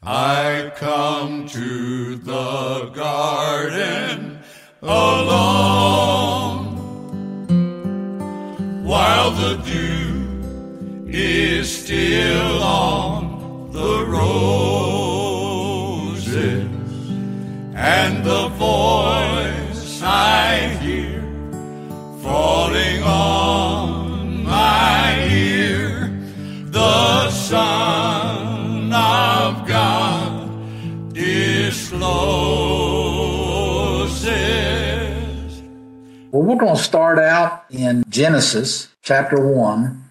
I come to the garden alone. While the dew start out in Genesis chapter 1.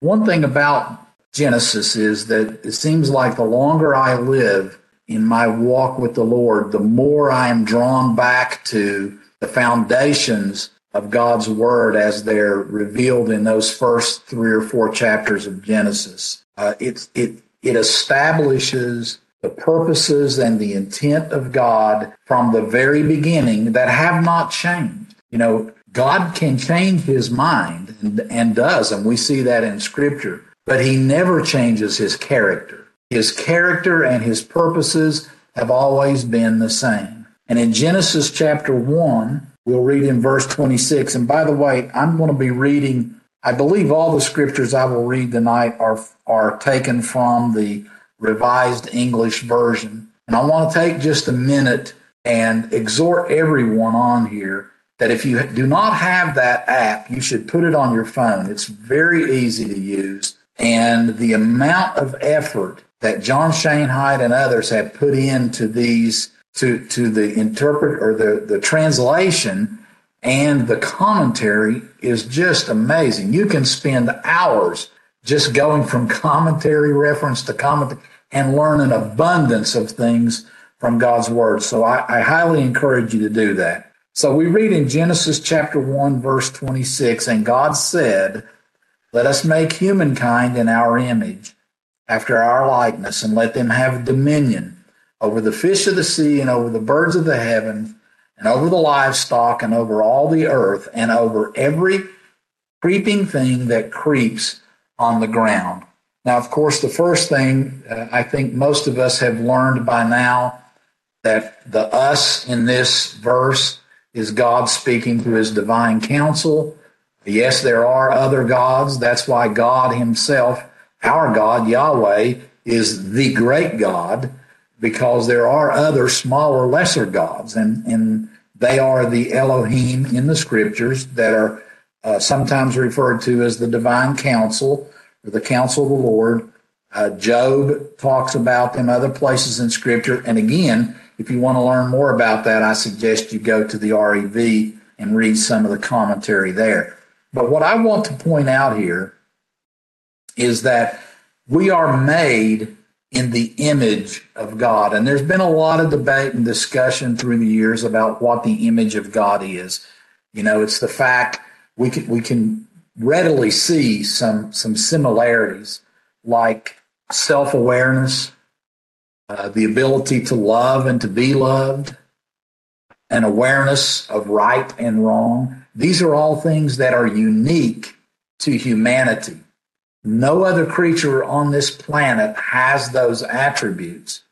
One thing about Genesis is that it seems like the longer I live in my walk with the Lord, the more I am drawn back to the foundations of God's Word as they're revealed in those first three or four chapters of Genesis. Uh, it, it, it establishes the purposes and the intent of God from the very beginning that have not changed. You know, God can change his mind and, and does, and we see that in Scripture, but he never changes his character. His character and his purposes have always been the same. And in Genesis chapter 1, we'll read in verse 26. And by the way, I'm going to be reading, I believe all the scriptures I will read tonight are, are taken from the Revised English Version. And I want to take just a minute and exhort everyone on here that if you do not have that app, you should put it on your phone. It's very easy to use. And the amount of effort that John Schoenheit and others have put into these to to the interpret or the the translation and the commentary is just amazing. You can spend hours just going from commentary reference to commentary and learn an abundance of things from God's word. So I, I highly encourage you to do that. So we read in Genesis chapter 1, verse 26, and God said, Let us make humankind in our image, after our likeness, and let them have dominion over the fish of the sea, and over the birds of the heaven, and over the livestock, and over all the earth, and over every creeping thing that creeps on the ground. Now, of course, the first thing uh, I think most of us have learned by now that the us in this verse is God speaking through his divine counsel. Yes, there are other gods. That's why God himself, our God, Yahweh, is the great God because there are other smaller, lesser gods, and, and they are the Elohim in the scriptures that are uh, sometimes referred to as the divine council or the council of the Lord. Uh, Job talks about them other places in scripture. And again, if you want to learn more about that, I suggest you go to the REV and read some of the commentary there. But what I want to point out here is that we are made in the image of God. And there's been a lot of debate and discussion through the years about what the image of God is. You know, it's the fact we can, we can readily see some, some similarities like self awareness, uh, the ability to love and to be loved, an awareness of right and wrong. These are all things that are unique to humanity. No other creature on this planet has those attributes.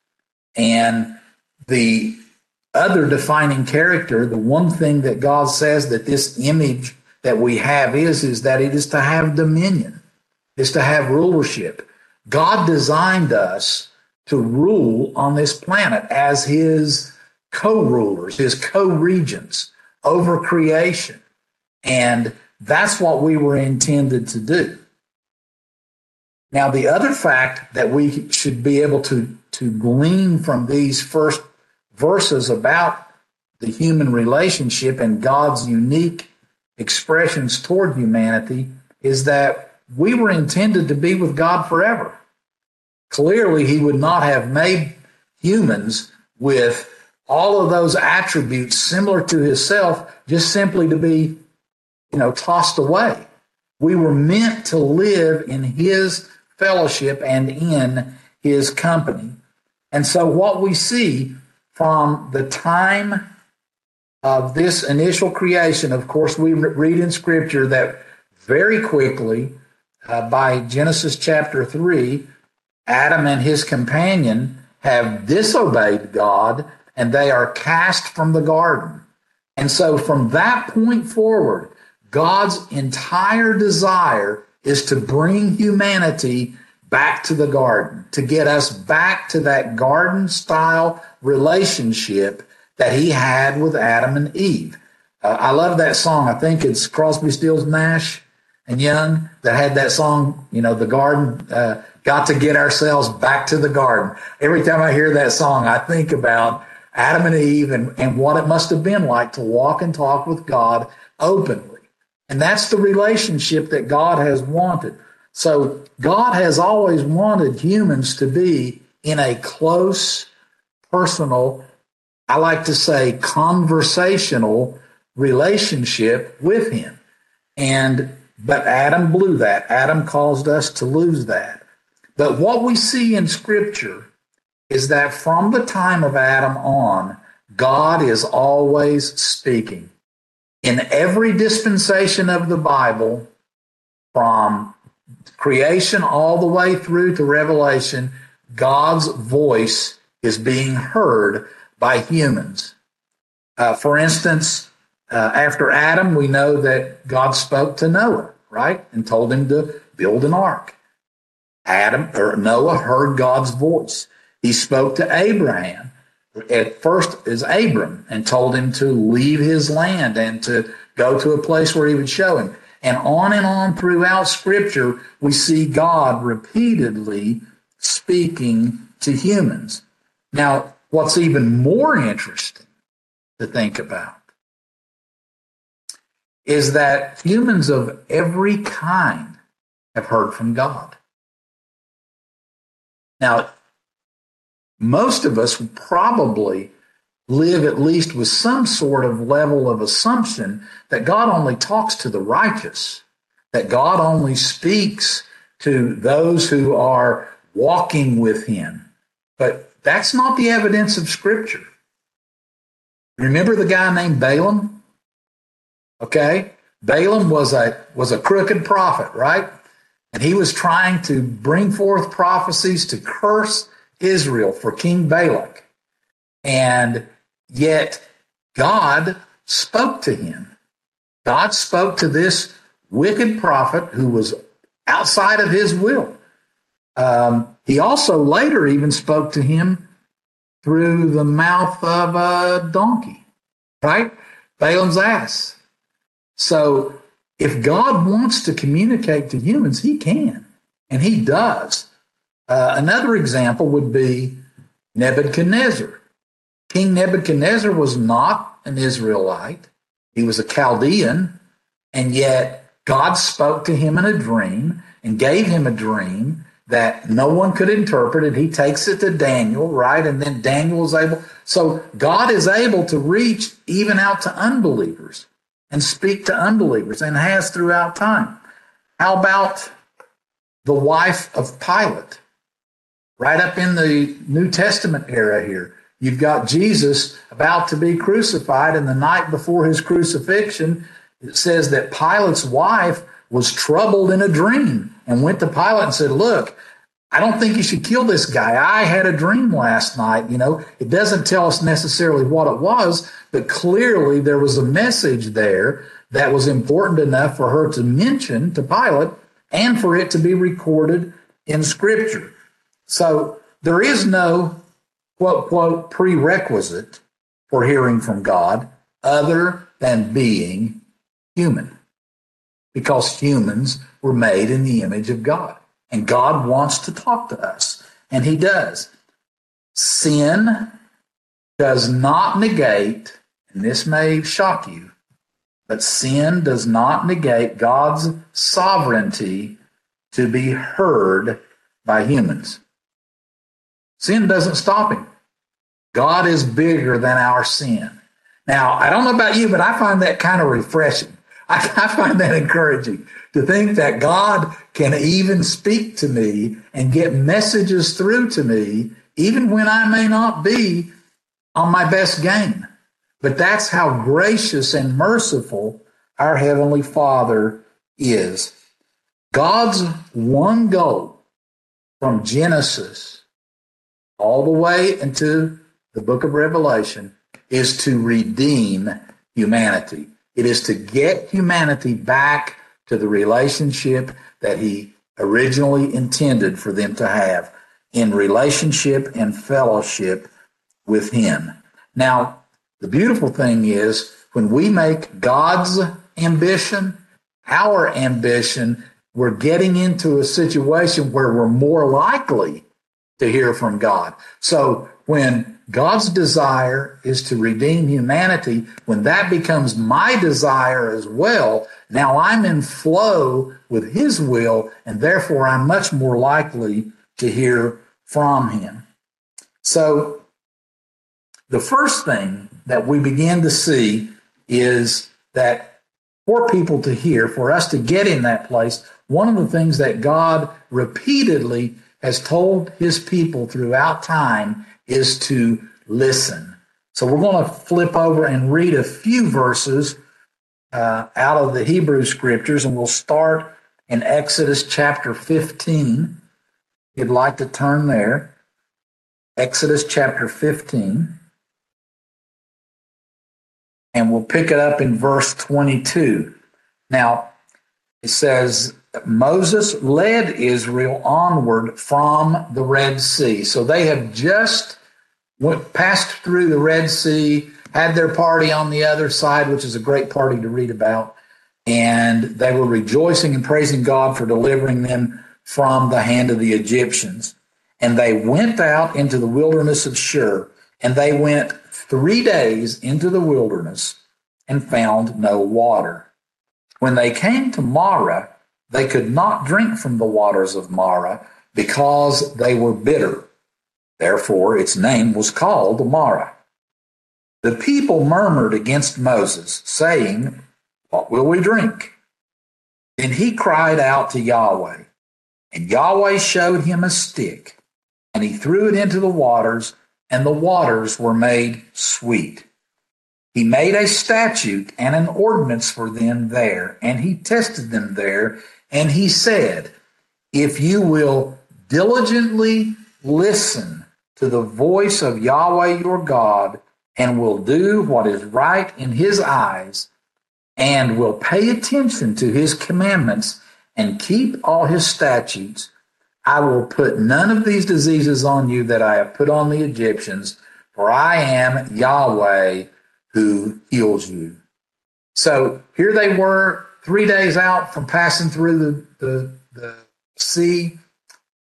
And the other defining character, the one thing that God says that this image that we have is, is that it is to have dominion, is to have rulership. God designed us to rule on this planet as his co-rulers, his co-regents over creation. And that's what we were intended to do. Now, the other fact that we should be able to, to glean from these first verses about the human relationship and God's unique expressions toward humanity is that we were intended to be with God forever. Clearly, He would not have made humans with all of those attributes similar to Himself just simply to be, you know, tossed away. We were meant to live in His fellowship and in his company. And so, what we see from the time of this initial creation, of course, we read in Scripture that very quickly, uh, by Genesis chapter 3, Adam and his companion have disobeyed God and they are cast from the garden. And so from that point forward, God's entire desire is to bring humanity back to the garden, to get us back to that garden style relationship that he had with Adam and Eve. Uh, I love that song. I think it's Crosby, Stills, Nash and Young that had that song, you know, the garden, uh, got to get ourselves back to the garden. Every time I hear that song, I think about Adam and Eve and, and what it must have been like to walk and talk with God openly. And that's the relationship that God has wanted. So God has always wanted humans to be in a close, personal, I like to say conversational relationship with him. And but Adam blew that. Adam caused us to lose that. But what we see in scripture is that from the time of Adam on, God is always speaking. In every dispensation of the Bible, from creation all the way through to Revelation, God's voice is being heard by humans. Uh, for instance, uh, after Adam, we know that God spoke to Noah, right, and told him to build an ark. Adam or Noah heard God's voice. He spoke to Abraham at first as Abram and told him to leave his land and to go to a place where he would show him. And on and on throughout scripture, we see God repeatedly speaking to humans. Now, what's even more interesting to think about is that humans of every kind have heard from God. Now, most of us probably live at least with some sort of level of assumption that God only talks to the righteous, that God only speaks to those who are walking with Him. But that's not the evidence of Scripture. Remember the guy named Balaam? Okay? Balaam was a was a crooked prophet, right? And he was trying to bring forth prophecies to curse Israel for King Balak. And yet God spoke to him. God spoke to this wicked prophet who was outside of his will. Um, he also later even spoke to him through the mouth of a donkey, right? Balaam's ass. So if God wants to communicate to humans, he can, and he does. Uh, another example would be Nebuchadnezzar. King Nebuchadnezzar was not an Israelite, he was a Chaldean, and yet God spoke to him in a dream and gave him a dream that no one could interpret it. He takes it to Daniel, right? And then Daniel is able. So God is able to reach even out to unbelievers and speak to unbelievers and has throughout time. How about the wife of Pilate? Right up in the New Testament era here. You've got Jesus about to be crucified, and the night before his crucifixion, it says that Pilate's wife was troubled in a dream and went to Pilate and said, Look, I don't think you should kill this guy. I had a dream last night. You know, it doesn't tell us necessarily what it was, but clearly there was a message there that was important enough for her to mention to Pilate and for it to be recorded in Scripture. So there is no quote, quote, prerequisite for hearing from God other than being human because humans were made in the image of God. And God wants to talk to us, and He does. Sin does not negate, and this may shock you, but sin does not negate God's sovereignty to be heard by humans. Sin doesn't stop him. God is bigger than our sin. Now, I don't know about you, but I find that kind of refreshing. I, find that encouraging to think that God can even speak to me and get messages through to me, even when I may not be on my best game. But that's how gracious and merciful our Heavenly Father is. God's one goal from Genesis all the way into the book of Revelation is to redeem humanity. It is to get humanity back to the relationship that he originally intended for them to have in relationship and fellowship with him. Now, the beautiful thing is when we make God's ambition our ambition, we're getting into a situation where we're more likely to hear from God. So when God's desire is to redeem humanity, when that becomes my desire as well, now I'm in flow with his will, and therefore I'm much more likely to hear from him. So the first thing that we begin to see is that for people to hear, for us to get in that place, one of the things that God repeatedly has told his people throughout time is to listen. So we're going to flip over and read a few verses uh, out of the Hebrew scriptures, and we'll start in Exodus chapter 15. If you'd like to turn there, Exodus chapter 15 and we'll pick it up in verse 22. Now, it says, Moses led Israel onward from the Red Sea. So they have just went, passed through the Red Sea, had their party on the other side, which is a great party to read about. And they were rejoicing and praising God for delivering them from the hand of the Egyptians. And they went out into the wilderness of Shur, and they went three days into the wilderness and found no water. When they came to Marah, they could not drink from the waters of Marah because they were bitter. Therefore, its name was called Marah. The people murmured against Moses, saying, What will we drink? Then he cried out to Yahweh, and Yahweh showed him a stick, and he threw it into the waters, and the waters were made sweet. He made a statute and an ordinance for them there, and he tested them there, and he said, If you will diligently listen to the voice of Yahweh your God, and will do what is right in his eyes, and will pay attention to his commandments, and keep all his statutes, I will put none of these diseases on you that I have put on the Egyptians, for I am Yahweh who heals you. So here they were, three days out from passing through the, the, the sea.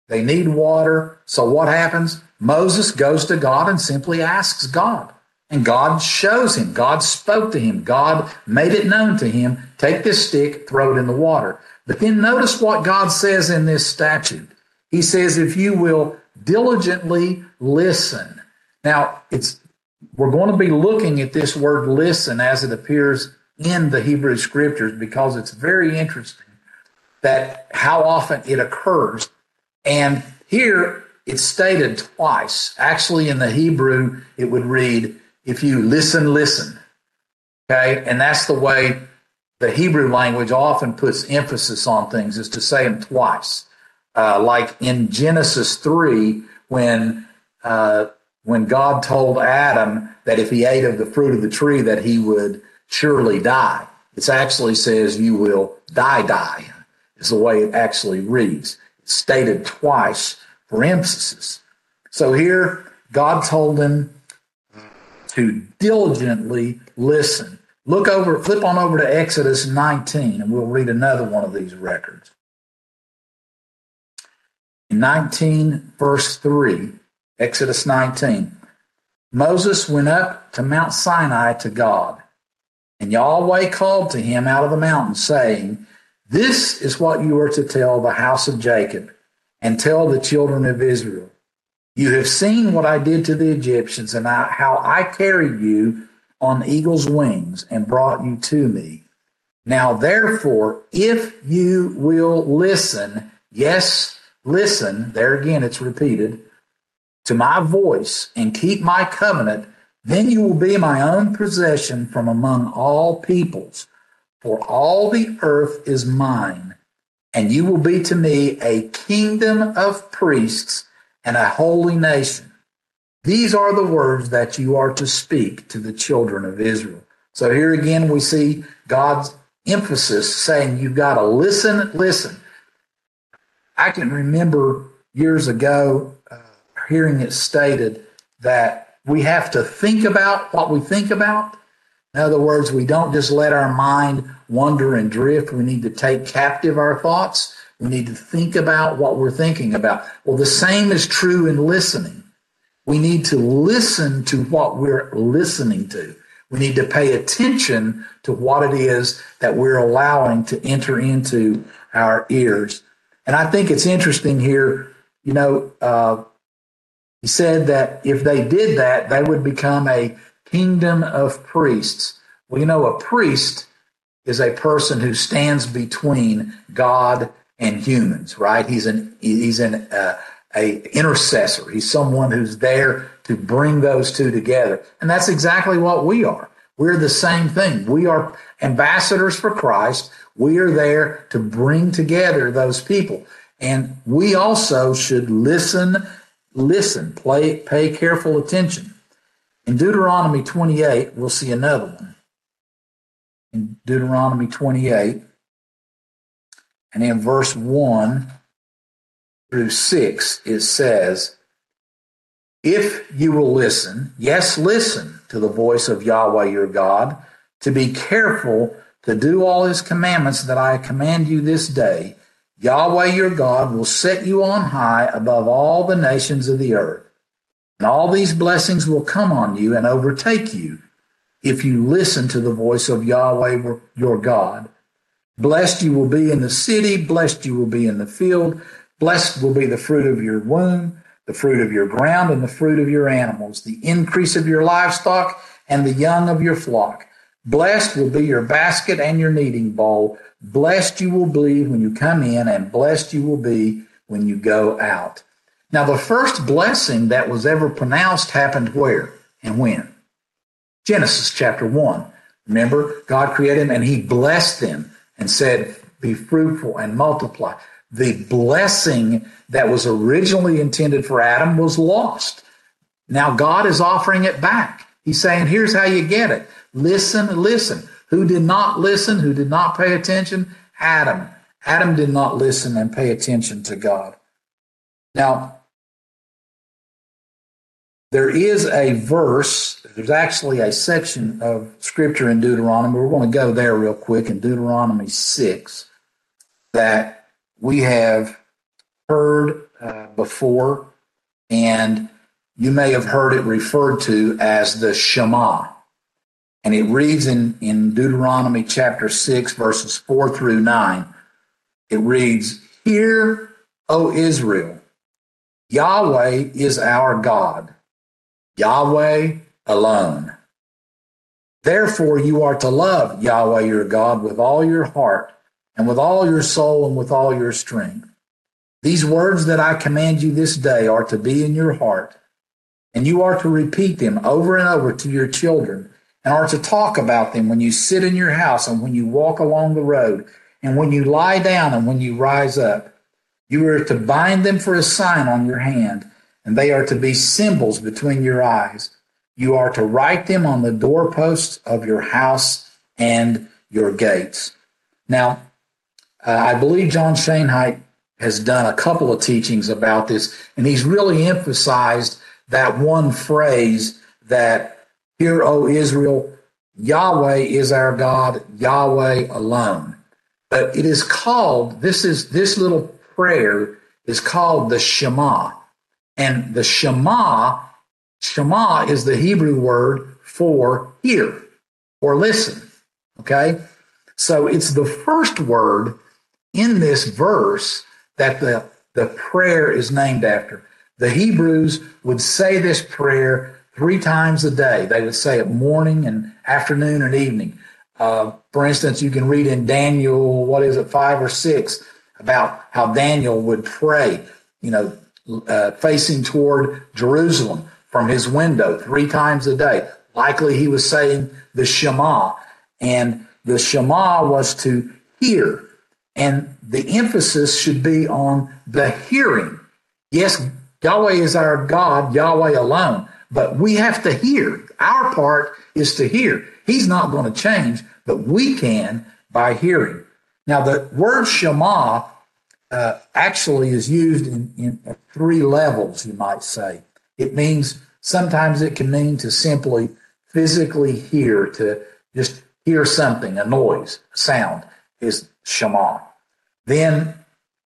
They need water. So what happens? Moses goes to God and simply asks God. And God shows him. God spoke to him. God made it known to him. Take this stick, throw it in the water. But then notice what God says in this statute. He says, if you will diligently listen. Now, it's we're going to be looking at this word listen as it appears in the Hebrew scriptures because it's very interesting that how often it occurs. And here it's stated twice. Actually, in the Hebrew, it would read, if you listen, listen. Okay. And that's the way the Hebrew language often puts emphasis on things is to say them twice. Uh, like in Genesis 3, when uh, when God told Adam that if he ate of the fruit of the tree that he would surely die. It actually says you will die, die, is the way it actually reads. It's stated twice for emphasis. So here, God told him to diligently listen. Look over, flip on over to Exodus 19, and we'll read another one of these records. In 19, verse 3, Exodus 19. Moses went up to Mount Sinai to God, and Yahweh called to him out of the mountain, saying, This is what you are to tell the house of Jacob, and tell the children of Israel. You have seen what I did to the Egyptians, and I, how I carried you on eagle's wings and brought you to me. Now, therefore, if you will listen, yes, listen, there again it's repeated, to my voice and keep my covenant, then you will be my own possession from among all peoples. For all the earth is mine, and you will be to me a kingdom of priests and a holy nation. These are the words that you are to speak to the children of Israel. So here again, we see God's emphasis saying, You've got to listen, listen. I can remember years ago hearing it stated that we have to think about what we think about. In other words, we don't just let our mind wander and drift. We need to take captive our thoughts. We need to think about what we're thinking about. Well, the same is true in listening. We need to listen to what we're listening to. We need to pay attention to what it is that we're allowing to enter into our ears. And I think it's interesting here, you know, uh, he said that if they did that, they would become a kingdom of priests. Well, you know, a priest is a person who stands between God and humans, right? He's an he's an uh, a intercessor. He's someone who's there to bring those two together, and that's exactly what we are. We're the same thing. We are ambassadors for Christ. We are there to bring together those people, and we also should listen, listen, play, pay careful attention. In Deuteronomy 28, we'll see another one. In Deuteronomy 28, and in verse 1 through 6, it says, If you will listen, yes, listen to the voice of Yahweh your God, to be careful to do all his commandments that I command you this day, Yahweh your God will set you on high above all the nations of the earth. And all these blessings will come on you and overtake you if you listen to the voice of Yahweh your God. Blessed you will be in the city, blessed you will be in the field, blessed will be the fruit of your womb, the fruit of your ground, and the fruit of your animals, the increase of your livestock, and the young of your flock. Blessed will be your basket and your kneading bowl. Blessed you will be when you come in, and blessed you will be when you go out. Now, the first blessing that was ever pronounced happened where and when? Genesis chapter 1. Remember, God created them and he blessed them and said, Be fruitful and multiply. The blessing that was originally intended for Adam was lost. Now God is offering it back. He's saying, Here's how you get it. Listen, listen. Who did not listen? Who did not pay attention? Adam. Adam did not listen and pay attention to God. Now, there is a verse, there's actually a section of scripture in Deuteronomy. We're going to go there real quick in Deuteronomy 6 that we have heard uh, before, and you may have heard it referred to as the Shema. And it reads in, in Deuteronomy chapter 6, verses 4 through 9. It reads, Hear, O Israel, Yahweh is our God. Yahweh alone. Therefore, you are to love Yahweh your God with all your heart and with all your soul and with all your strength. These words that I command you this day are to be in your heart, and you are to repeat them over and over to your children, and are to talk about them when you sit in your house and when you walk along the road, and when you lie down and when you rise up. You are to bind them for a sign on your hand and they are to be symbols between your eyes. You are to write them on the doorposts of your house and your gates. Now, uh, I believe John Schoenheit has done a couple of teachings about this, and he's really emphasized that one phrase that, Hear, O Israel, Yahweh is our God, Yahweh alone. But it is called, this is this little prayer is called the Shema. And the Shema, Shema is the Hebrew word for hear or listen. Okay? So it's the first word in this verse that the, the prayer is named after. The Hebrews would say this prayer three times a day. They would say it morning and afternoon and evening. Uh, for instance, you can read in Daniel, what is it, five or six, about how Daniel would pray, you know, uh, facing toward Jerusalem from his window three times a day. Likely he was saying the Shema, and the Shema was to hear, and the emphasis should be on the hearing. Yes, Yahweh is our God, Yahweh alone, But we have to hear. Our part is to hear. He's not going to change, but we can by hearing. Now, the word Shema uh, actually is used in, in three levels, you might say. It means sometimes it can mean to simply physically hear, to just hear something, a noise, a sound is Shema. Then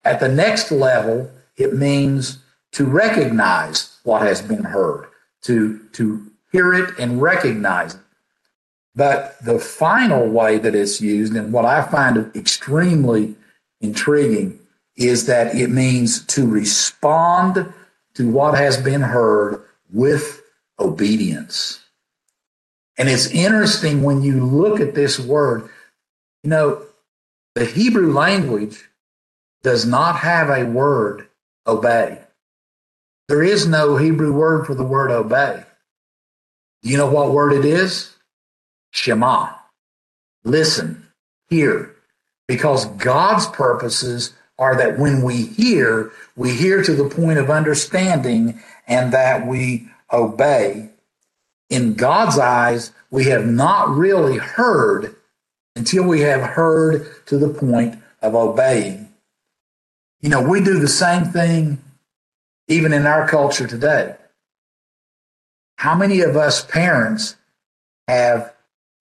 at the next level, it means to recognize what has been heard, to, to hear it and recognize it. But the final way that it's used, and what I find extremely intriguing, is that it means to respond to what has been heard with obedience. And it's interesting when you look at this word, you know, the Hebrew language does not have a word obey. There is no Hebrew word for the word obey. Do you know what word it is? Shema. Listen, hear. Because God's purposes are that when we hear, we hear to the point of understanding and that we obey. In God's eyes, we have not really heard until we have heard to the point of obeying. You know, we do the same thing even in our culture today. How many of us parents have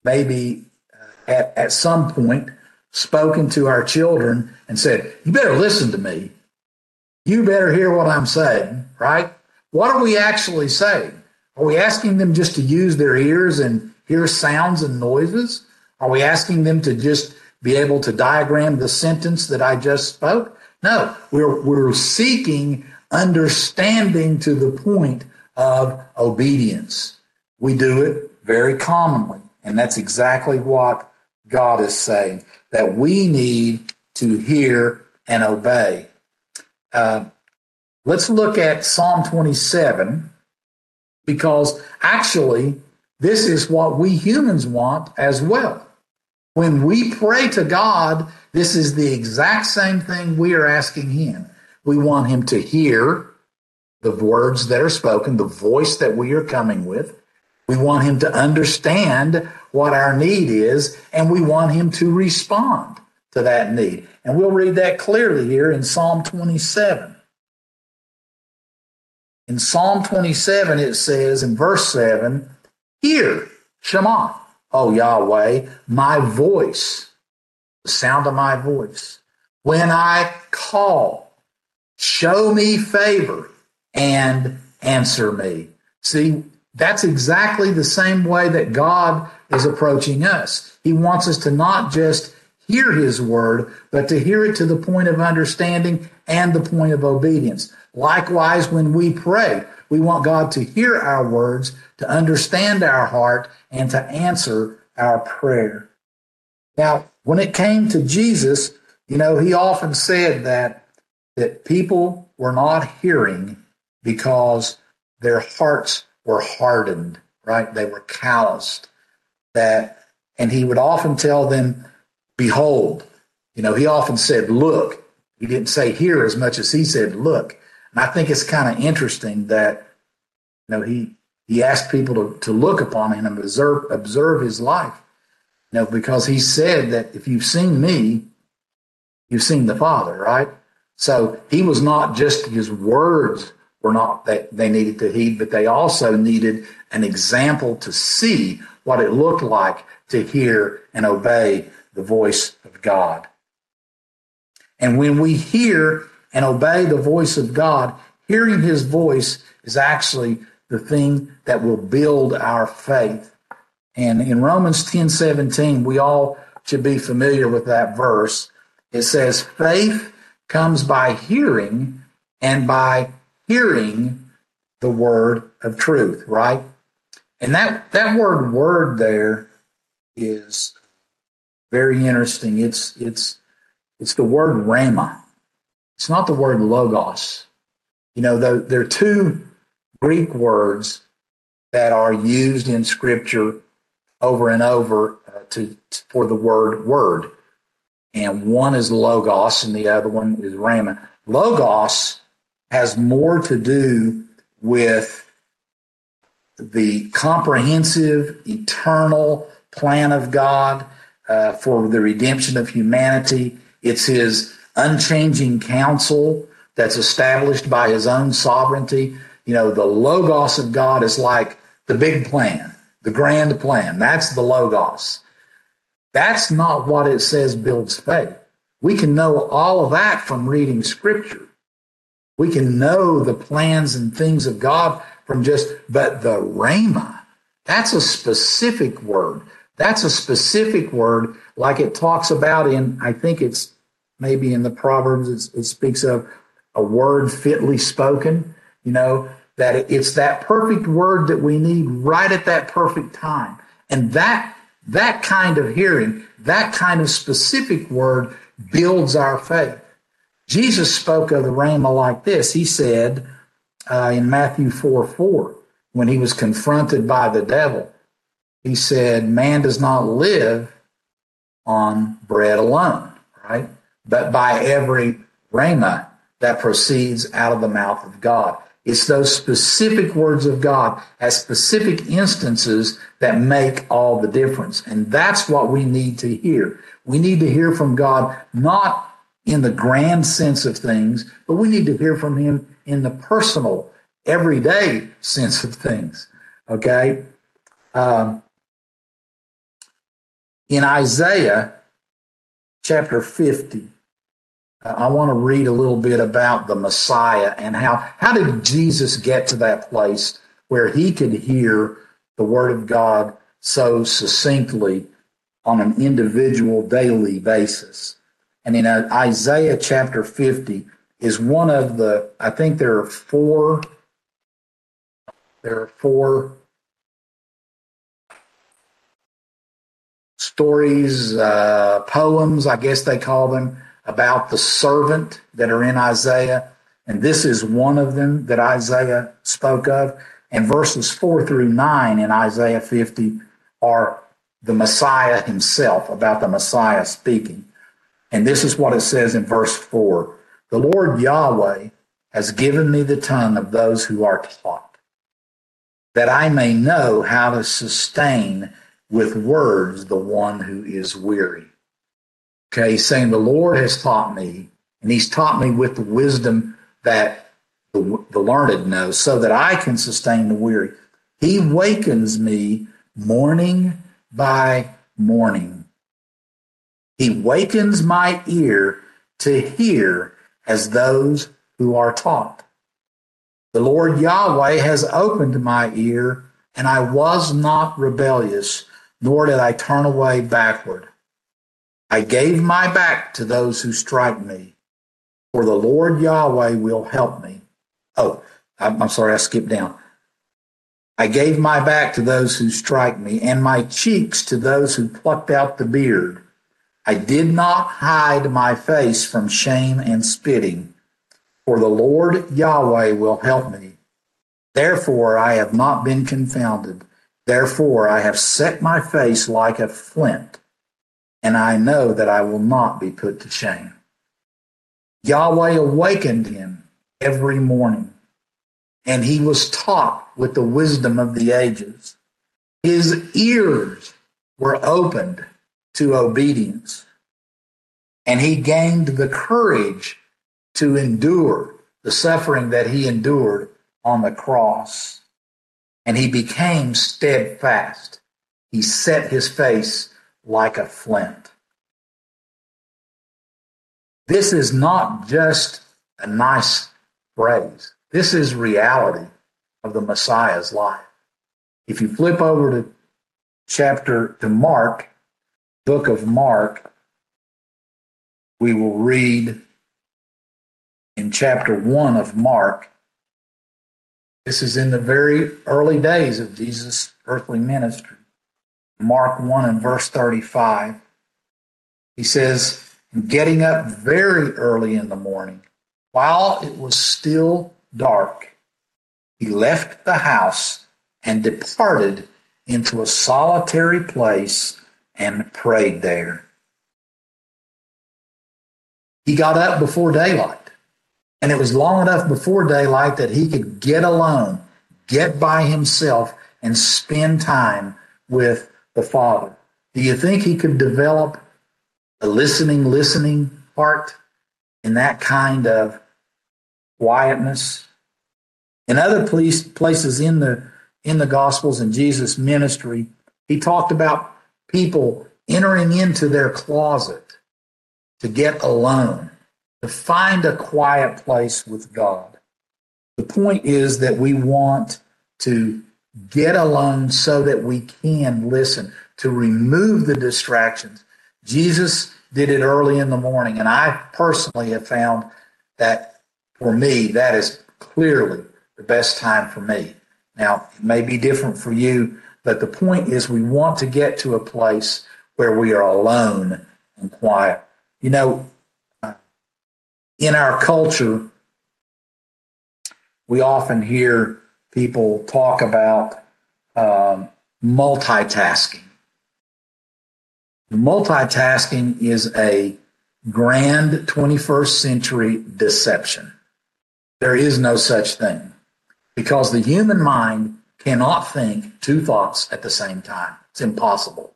maybe uh, at, at some point spoken to our children and said, You better listen to me. You better hear what I'm saying, right? What are we actually saying? Are we asking them just to use their ears and hear sounds and noises? Are we asking them to just be able to diagram the sentence that I just spoke? No, we're, we're seeking understanding to the point of obedience. We do it very commonly. And that's exactly what God is saying that we need to hear and obey. Uh, let's look at Psalm 27 because actually, this is what we humans want as well. When we pray to God, this is the exact same thing we are asking Him. We want Him to hear the words that are spoken, the voice that we are coming with. We want Him to understand what our need is, and we want Him to respond to that need. And we'll read that clearly here in Psalm 27. In Psalm 27, it says in verse 7 Hear, Shema, O Yahweh, my voice, the sound of my voice. When I call, show me favor and answer me. See, that's exactly the same way that God is approaching us. He wants us to not just hear his word, but to hear it to the point of understanding and the point of obedience. Likewise, when we pray, we want God to hear our words, to understand our heart, and to answer our prayer. Now, when it came to Jesus, you know, he often said that, that people were not hearing because their hearts were hardened, right? They were calloused. That, and he would often tell them, behold. You know, he often said, look. He didn't say hear as much as he said, look. And I think it's kind of interesting that, you know, he, he asked people to, to look upon him and observe, observe his life. You know, because he said that if you've seen me, you've seen the Father, right? So he was not just his words were not that they needed to heed, but they also needed an example to see what it looked like to hear and obey the voice of God. And when we hear and obey the voice of God, hearing his voice is actually the thing that will build our faith. And in Romans 10 17, we all should be familiar with that verse. It says, faith comes by hearing and by hearing the word of truth, right? And that, that word word there is very interesting. It's it's it's the word rhema. It's not the word logos. You know, the, there are two Greek words that are used in Scripture over and over uh, to, to, for the word word, and one is logos and the other one is rhema. Logos has more to do with the comprehensive, eternal plan of God uh, for the redemption of humanity. It's his unchanging counsel that's established by his own sovereignty. You know, the Logos of God is like the big plan, the grand plan. That's the Logos. That's not what it says builds faith. We can know all of that from reading scripture. We can know the plans and things of God from just, but the Rhema, that's a specific word. That's a specific word, like it talks about in, I think it's maybe in the Proverbs, it speaks of a word fitly spoken, you know, that it's that perfect word that we need right at that perfect time. And that, that kind of hearing, that kind of specific word builds our faith. Jesus spoke of the Rhema like this. He said uh, in Matthew 4 4, when he was confronted by the devil, he said, Man does not live on bread alone, right? But by every Rhema that proceeds out of the mouth of God. It's those specific words of God at specific instances that make all the difference. And that's what we need to hear. We need to hear from God, not in the grand sense of things, but we need to hear from Him in the personal, everyday sense of things. Okay? Um, in Isaiah chapter 50, I want to read a little bit about the Messiah and how how did Jesus get to that place where he could hear the word of God so succinctly on an individual daily basis. And in Isaiah chapter 50 is one of the I think there are four there are four stories, uh, poems, I guess they call them, about the servant that are in Isaiah. And this is one of them that Isaiah spoke of. And verses four through nine in Isaiah 50 are the Messiah himself, about the Messiah speaking. And this is what it says in verse four The Lord Yahweh has given me the tongue of those who are taught, that I may know how to sustain with words the one who is weary. Okay, saying the Lord has taught me, and he's taught me with the wisdom that the, the learned know, so that I can sustain the weary. He wakens me morning by morning. He wakens my ear to hear as those who are taught. The Lord Yahweh has opened my ear, and I was not rebellious, nor did I turn away backward. I gave my back to those who strike me, for the Lord Yahweh will help me. Oh, I'm, sorry, I skipped down. I gave my back to those who strike me, and my cheeks to those who plucked out the beard. I did not hide my face from shame and spitting, for the Lord Yahweh will help me. Therefore I have not been confounded. Therefore I have set my face like a flint and I know that I will not be put to shame. Yahweh awakened him every morning, and he was taught with the wisdom of the ages. His ears were opened to obedience, and he gained the courage to endure the suffering that he endured on the cross. And he became steadfast. He set his face like a flint. This is not just a nice phrase. This is reality of the Messiah's life. If you flip over to chapter to Mark, book of Mark, we will read in chapter 1 of Mark. This is in the very early days of Jesus' earthly ministry. Mark 1 and verse 35. He says, Getting up very early in the morning, while it was still dark, he left the house and departed into a solitary place and prayed there. He got up before daylight, and it was long enough before daylight that he could get alone, get by himself, and spend time with the Father? Do you think he could develop a listening, listening heart in that kind of quietness? In other places in the in the Gospels and Jesus' ministry, he talked about people entering into their closet to get alone, to find a quiet place with God. The point is that we want to get alone so that we can listen, to remove the distractions. Jesus did it early in the morning, and I personally have found that for me, that is clearly the best time for me. Now, it may be different for you, but the point is we want to get to a place where we are alone and quiet. You know, in our culture, we often hear people talk about um, multitasking. Multitasking is a grand 21st century deception. There is no such thing because the human mind cannot think two thoughts at the same time. It's impossible.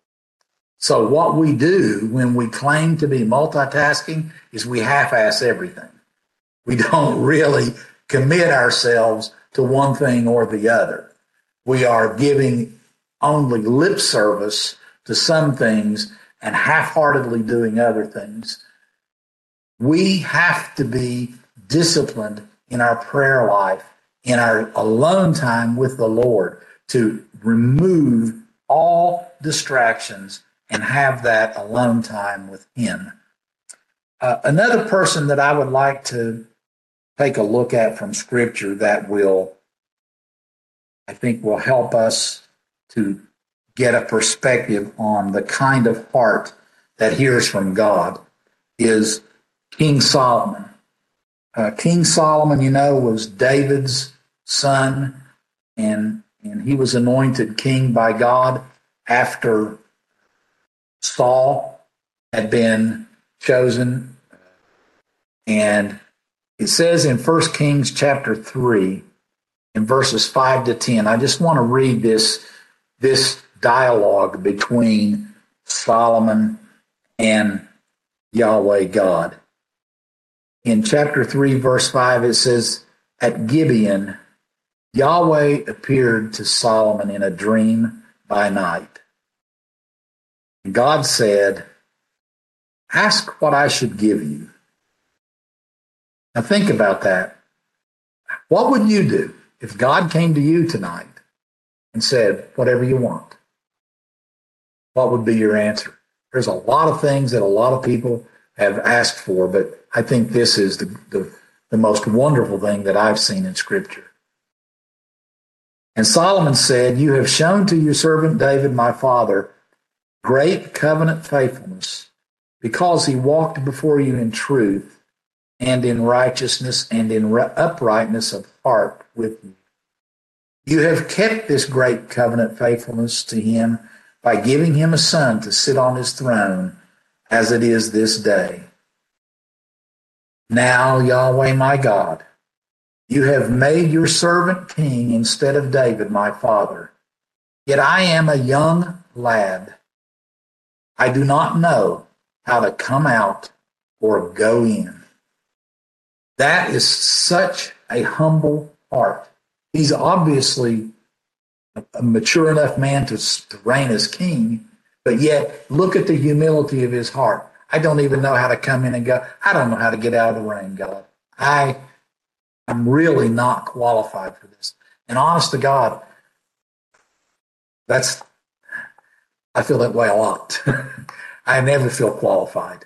So what we do when we claim to be multitasking is we half-ass everything. We don't really commit ourselves to one thing or the other. We are giving only lip service to some things and half-heartedly doing other things. We have to be disciplined in our prayer life, in our alone time with the Lord to remove all distractions and have that alone time with Him. Uh, another person that I would like to take a look at from Scripture that will, I think, will help us to get a perspective on the kind of heart that hears from God is King Solomon. Uh, King Solomon, you know, was David's son, and and he was anointed king by God after Saul had been chosen. And it says in 1 Kings chapter 3, in verses 5 to 10, I just want to read this, this dialogue between Solomon and Yahweh God. In chapter 3, verse 5, it says, At Gibeon, Yahweh appeared to Solomon in a dream by night. God said, Ask what I should give you. Now think about that. What would you do if God came to you tonight and said, Whatever you want? What would be your answer? There's a lot of things that a lot of people have asked for, but I think this is the, the, the most wonderful thing that I've seen in Scripture. And Solomon said, You have shown to your servant David, my father, great covenant faithfulness, because he walked before you in truth and in righteousness and in uprightness of heart with you. You have kept this great covenant faithfulness to him by giving him a son to sit on his throne as it is this day. Now, Yahweh my God, you have made your servant king instead of David my father. Yet I am a young lad I do not know how to come out or go in. That is such a humble heart. He's obviously a mature enough man to, to reign as king, but yet look at the humility of his heart. I don't even know how to come in and go. I don't know how to get out of the rain, God. I am really not qualified for this. And honest to God, that's I feel that way a lot. I never feel qualified,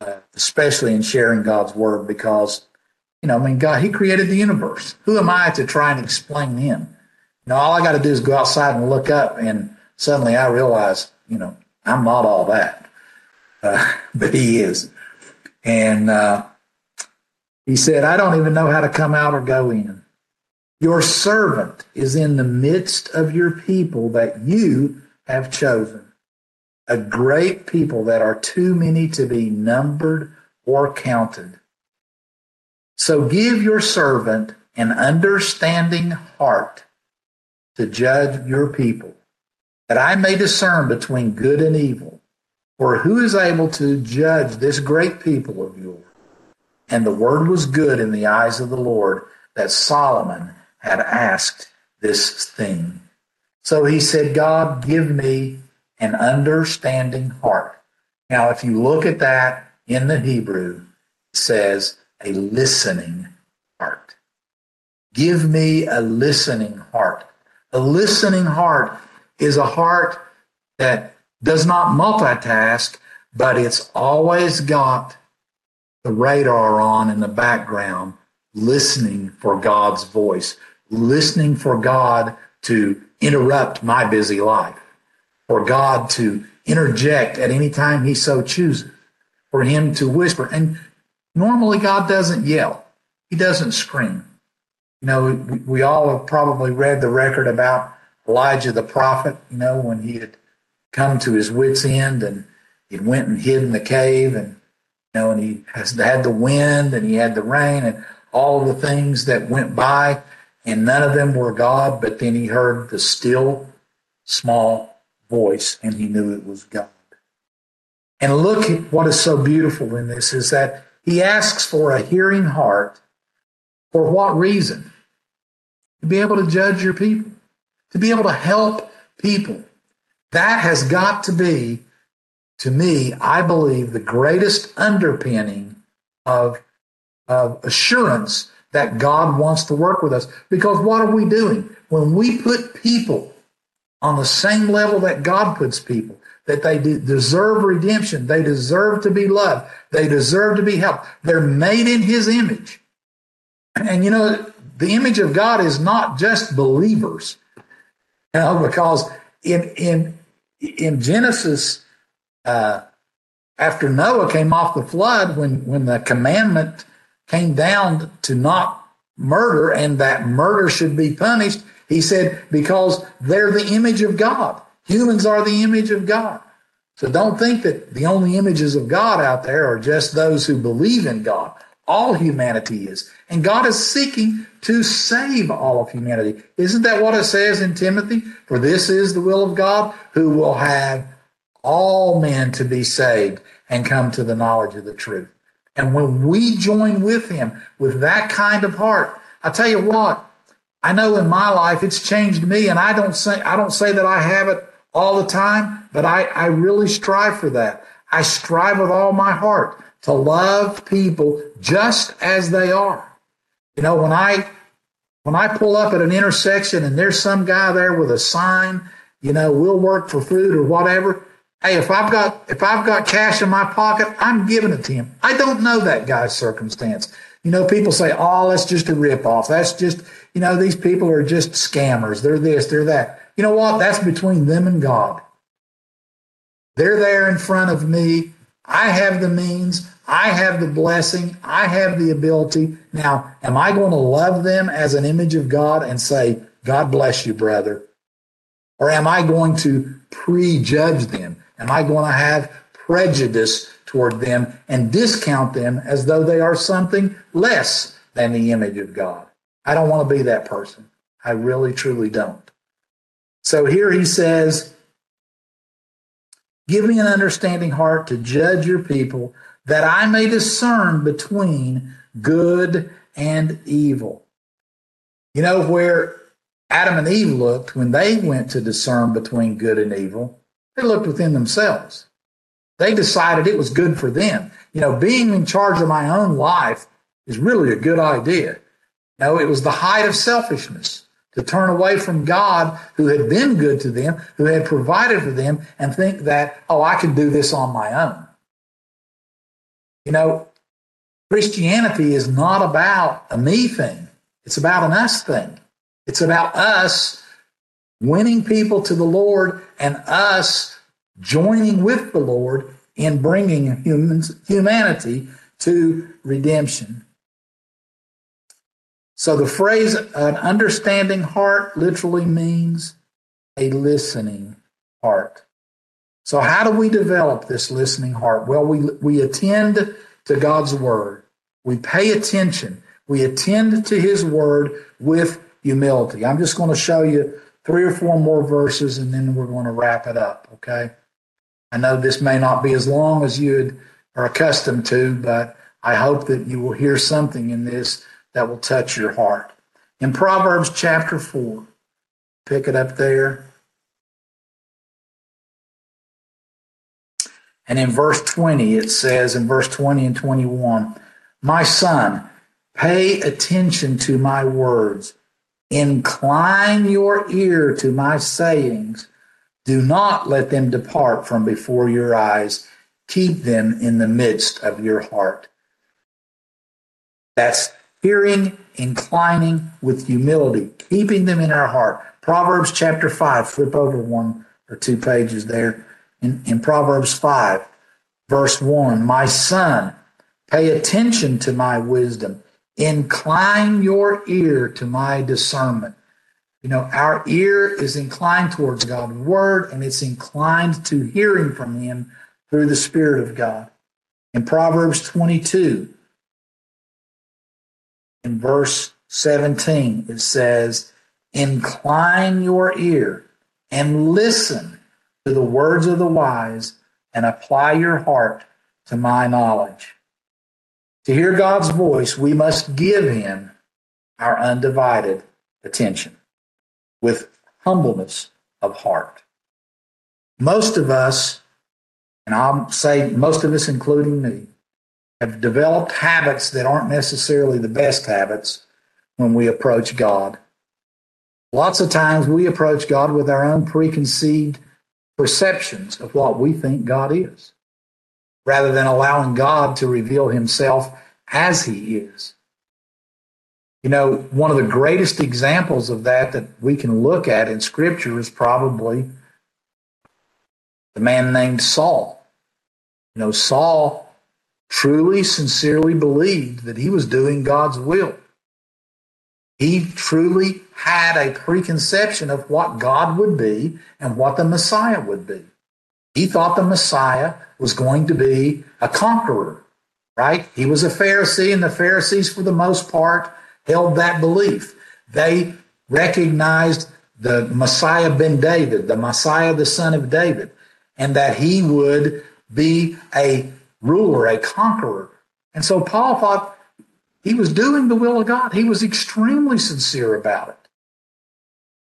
uh, especially in sharing God's word because, you know, I mean, God, He created the universe. Who am I to try and explain Him? You know, all I got to do is go outside and look up, and suddenly I realize, you know, I'm not all that. Uh, but He is. And uh, He said, I don't even know how to come out or go in. Your servant is in the midst of your people that you have chosen a great people that are too many to be numbered or counted. So give your servant an understanding heart to judge your people, that I may discern between good and evil. For who is able to judge this great people of yours? And the word was good in the eyes of the Lord that Solomon had asked this thing. So he said, God, give me an understanding heart. Now, if you look at that in the Hebrew, it says a listening heart. Give me a listening heart. A listening heart is a heart that does not multitask, but it's always got the radar on in the background, listening for God's voice, listening for God to interrupt my busy life, for God to interject at any time He so chooses, for Him to whisper. And normally, God doesn't yell, He doesn't scream. You know, we, all have probably read the record about Elijah the prophet, you know, when he had come to his wits' end and he went and hid in the cave and you know, and he has had the wind and he had the rain and all the things that went by, and none of them were God, but then he heard the still small voice and he knew it was God. And look at what is so beautiful in this is that he asks for a hearing heart. For what reason? To be able to judge your people, to be able to help people. That has got to be, to me, I believe, the greatest underpinning of, of assurance that God wants to work with us. Because what are we doing? When we put people on the same level that God puts people, that they deserve redemption, they deserve to be loved, they deserve to be helped, they're made in His image. And you know, the image of God is not just believers, you know, because in in in Genesis, uh, after Noah came off the flood, when, when the commandment came down to not murder and that murder should be punished, he said, because they're the image of God. Humans are the image of God. So don't think that the only images of God out there are just those who believe in God. All humanity is. And God is seeking to save all of humanity. Isn't that what it says in Timothy? For this is the will of God who will have all men to be saved and come to the knowledge of the truth. And when we join with him with that kind of heart, I tell you what, I know in my life it's changed me and I don't say I don't say that I have it all the time, but I, I really strive for that. I strive with all my heart to love people just as they are. You know, when I when I pull up at an intersection and there's some guy there with a sign, you know, we'll work for food or whatever. Hey, if I've got if I've got cash in my pocket, I'm giving it to him. I don't know that guy's circumstance. You know, people say, "Oh, that's just a ripoff. That's just, you know, these people are just scammers. They're this, they're that." You know what? That's between them and God. They're there in front of me. I have the means. I have the blessing. I have the ability. Now, am I going to love them as an image of God and say, God bless you, brother? Or am I going to prejudge them? Am I going to have prejudice toward them and discount them as though they are something less than the image of God? I don't want to be that person. I really, truly don't. So here he says, Give me an understanding heart to judge your people that I may discern between good and evil. You know, where Adam and Eve looked when they went to discern between good and evil, they looked within themselves. They decided it was good for them. You know, being in charge of my own life is really a good idea. No, it was the height of selfishness to turn away from God who had been good to them, who had provided for them, and think that, oh, I can do this on my own. You know, Christianity is not about a me thing, it's about an us thing. It's about us winning people to the Lord and us joining with the Lord in bringing humans, humanity to redemption. So the phrase an understanding heart literally means a listening heart. So, how do we develop this listening heart? Well, we, we attend to God's word, we pay attention, we attend to his word with humility. I'm just going to show you three or four more verses and then we're going to wrap it up, okay? I know this may not be as long as you are accustomed to, but I hope that you will hear something in this that will touch your heart. In Proverbs chapter 4, pick it up there. And in verse 20, it says, in verse 20 and 21, My son, pay attention to my words, incline your ear to my sayings. Do not let them depart from before your eyes. Keep them in the midst of your heart. That's hearing, inclining with humility, keeping them in our heart. Proverbs chapter 5, flip over one or two pages there. In, in Proverbs 5, verse 1, My son, pay attention to my wisdom, incline your ear to my discernment. You know, our ear is inclined towards God's word and it's inclined to hearing from him through the Spirit of God. In Proverbs 22, in verse 17, it says, Incline your ear and listen to the words of the wise and apply your heart to my knowledge. To hear God's voice, we must give him our undivided attention with humbleness of heart. Most of us, and I'll say most of us, including me, have developed habits that aren't necessarily the best habits when we approach God. Lots of times we approach God with our own preconceived perceptions of what we think God is, rather than allowing God to reveal himself as he is. You know, one of the greatest examples of that that we can look at in Scripture is probably the man named Saul. You know, Saul truly, sincerely believed that he was doing God's will. He truly had a preconception of what God would be and what the Messiah would be. He thought the Messiah was going to be a conqueror, right? He was a Pharisee, and the Pharisees, for the most part, held that belief. They recognized the Messiah ben David, the Messiah, the son of David, and that he would be a ruler, a conqueror. And so Paul thought he was doing the will of God. He was extremely sincere about it.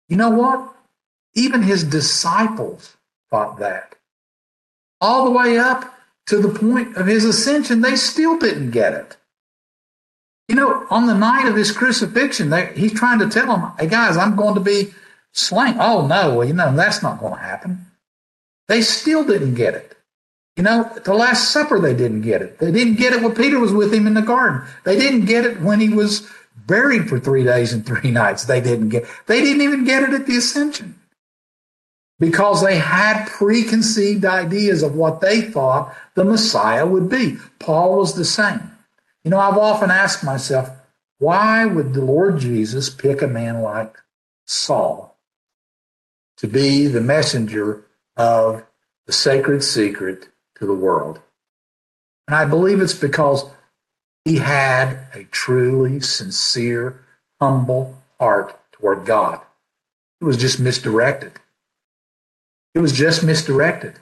You know what? Even his disciples thought that. All the way up to the point of his ascension, they still didn't get it. You know, on the night of his crucifixion, they, he's trying to tell them, hey guys, I'm going to be slain. Oh, no, well, you know, that's not going to happen. They still didn't get it. You know, the Last Supper, they didn't get it. They didn't get it when Peter was with him in the garden. They didn't get it when he was buried for three days and three nights. They didn't get. They didn't even get it at the ascension because they had preconceived ideas of what they thought the Messiah would be. Paul was the same. You know, I've often asked myself, why would the Lord Jesus pick a man like Saul to be the messenger of the sacred secret to the world. And I believe it's because he had a truly sincere, humble heart toward God. It was just misdirected. It was just misdirected.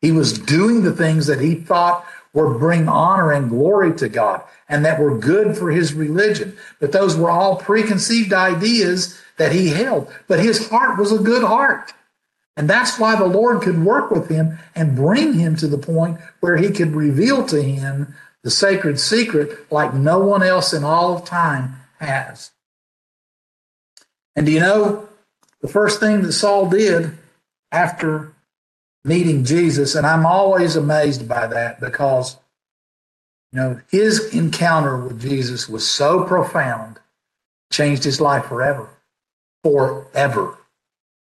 He was doing the things that he thought were bring honor and glory to God and that were good for his religion. But those were all preconceived ideas that he held. But his heart was a good heart. And that's why the Lord could work with him and bring him to the point where he could reveal to him the sacred secret like no one else in all of time has. And do you know the first thing that Saul did after meeting Jesus? And I'm always amazed by that because, you know, his encounter with Jesus was so profound, changed his life forever. Forever.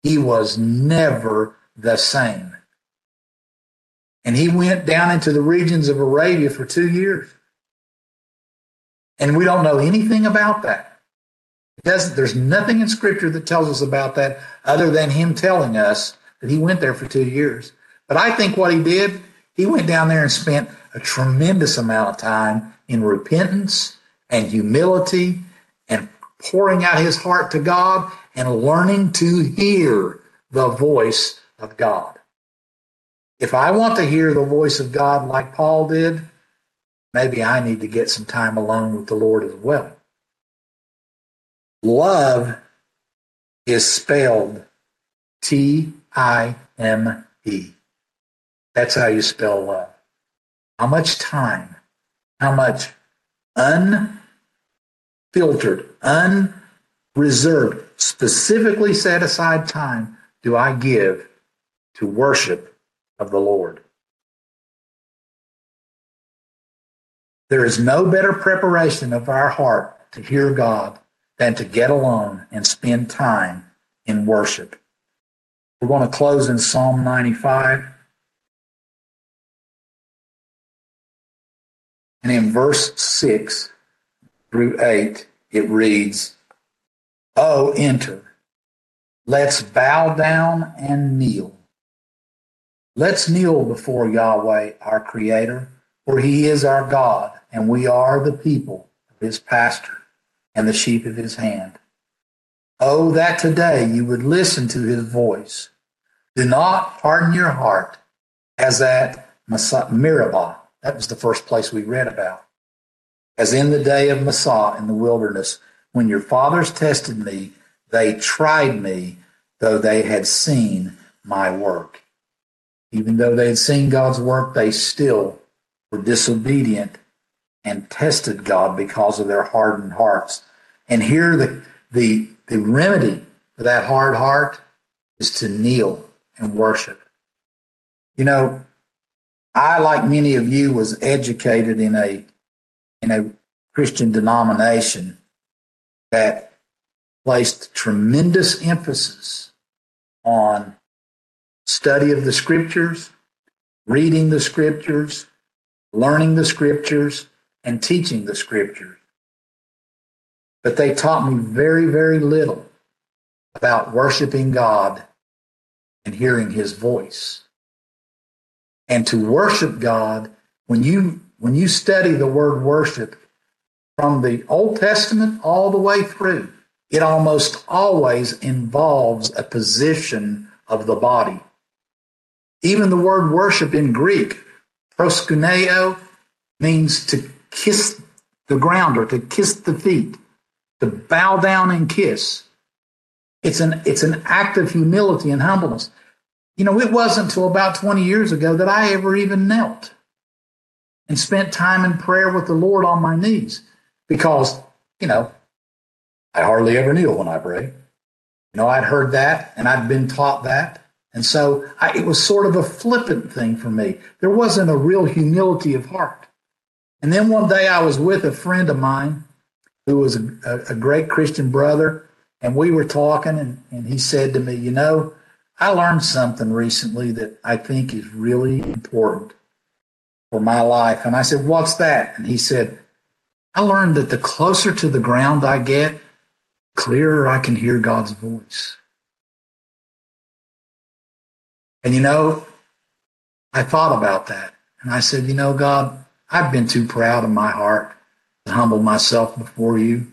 He was never the same. And he went down into the regions of Arabia for two years. And we don't know anything about that. there's nothing in scripture that tells us about that other than him telling us that he went there for two years. But I think what he did, he went down there and spent a tremendous amount of time in repentance and humility and pouring out his heart to God and learning to hear the voice of God. If I want to hear the voice of God like Paul did, maybe I need to get some time alone with the Lord as well. Love is spelled T I M E. That's how you spell love. How much time, how much unfiltered, unreserved, specifically set aside time do I give to worship of the Lord? There is no better preparation of our heart to hear God than to get alone and spend time in worship. We're going to close in Psalm 95. And in verse 6 through 8, it reads, Oh, enter. Let's bow down and kneel. Let's kneel before Yahweh, our Creator, for He is our God, and we are the people of His pasture and the sheep of His hand. Oh, that today you would listen to His voice. Do not harden your heart as at Meribah that was the first place we read about. As in the day of Massah in the wilderness, when your fathers tested me, they tried me, though they had seen my work. Even though they had seen God's work, they still were disobedient and tested God because of their hardened hearts. And here the, the, the remedy for that hard heart is to kneel and worship. You know, I, like many of you, was educated in a in a Christian denomination that placed tremendous emphasis on study of the scriptures, reading the scriptures, learning the scriptures, and teaching the scriptures. But they taught me very, very little about worshiping God and hearing his voice and to worship God, when you when you study the word worship from the Old Testament all the way through, it almost always involves a position of the body. Even the word worship in Greek, proskuneo, means to kiss the ground or to kiss the feet, to bow down and kiss. It's an, it's an act of humility and humbleness. You know, it wasn't until about 20 years ago that I ever even knelt and spent time in prayer with the Lord on my knees because, you know, I hardly ever kneel when I pray. You know, I'd heard that and I'd been taught that. And so I, it was sort of a flippant thing for me. There wasn't a real humility of heart. And then one day I was with a friend of mine who was a, a, a great Christian brother, and we were talking, and, and he said to me, You know, I learned something recently that I think is really important for my life. And I said, What's that? And he said, I learned that the closer to the ground I get, clearer I can hear God's voice. And you know, I thought about that. And I said, You know, God, I've been too proud in my heart to humble myself before you.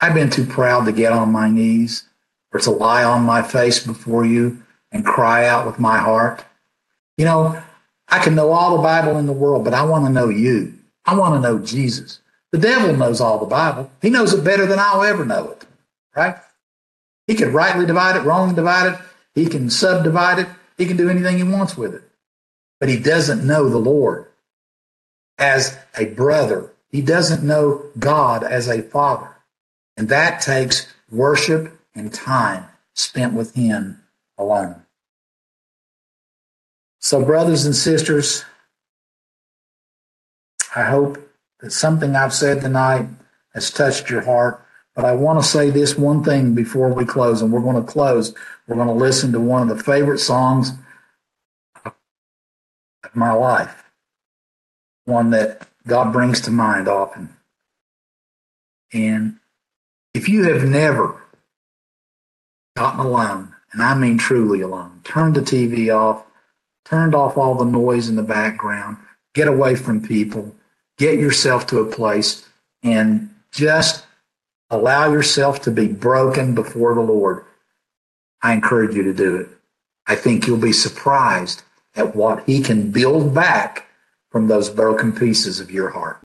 I've been too proud to get on my knees or to lie on my face before you and cry out with my heart. You know, I can know all the Bible in the world, but I want to know you. I want to know Jesus. The devil knows all the Bible. He knows it better than I'll ever know it, right? He can rightly divide it, wrongly divide it. He can subdivide it. He can do anything he wants with it. But he doesn't know the Lord as a brother. He doesn't know God as a father. And that takes worship and time spent with him alone. So, brothers and sisters, I hope that something I've said tonight has touched your heart. But I want to say this one thing before we close, and we're going to close. We're going to listen to one of the favorite songs of my life, one that God brings to mind often. And if you have never gotten alone and I mean truly alone. Turn the TV off, turned off all the noise in the background, get away from people, get yourself to a place and just allow yourself to be broken before the Lord. I encourage you to do it. I think you'll be surprised at what he can build back from those broken pieces of your heart.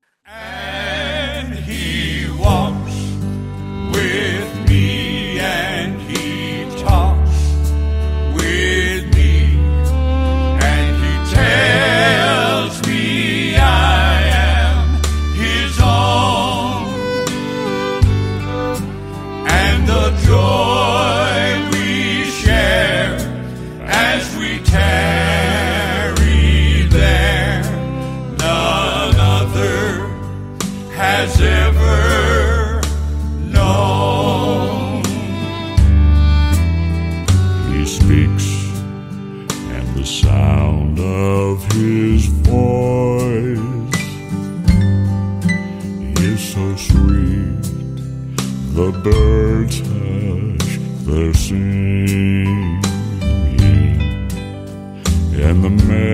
And the melody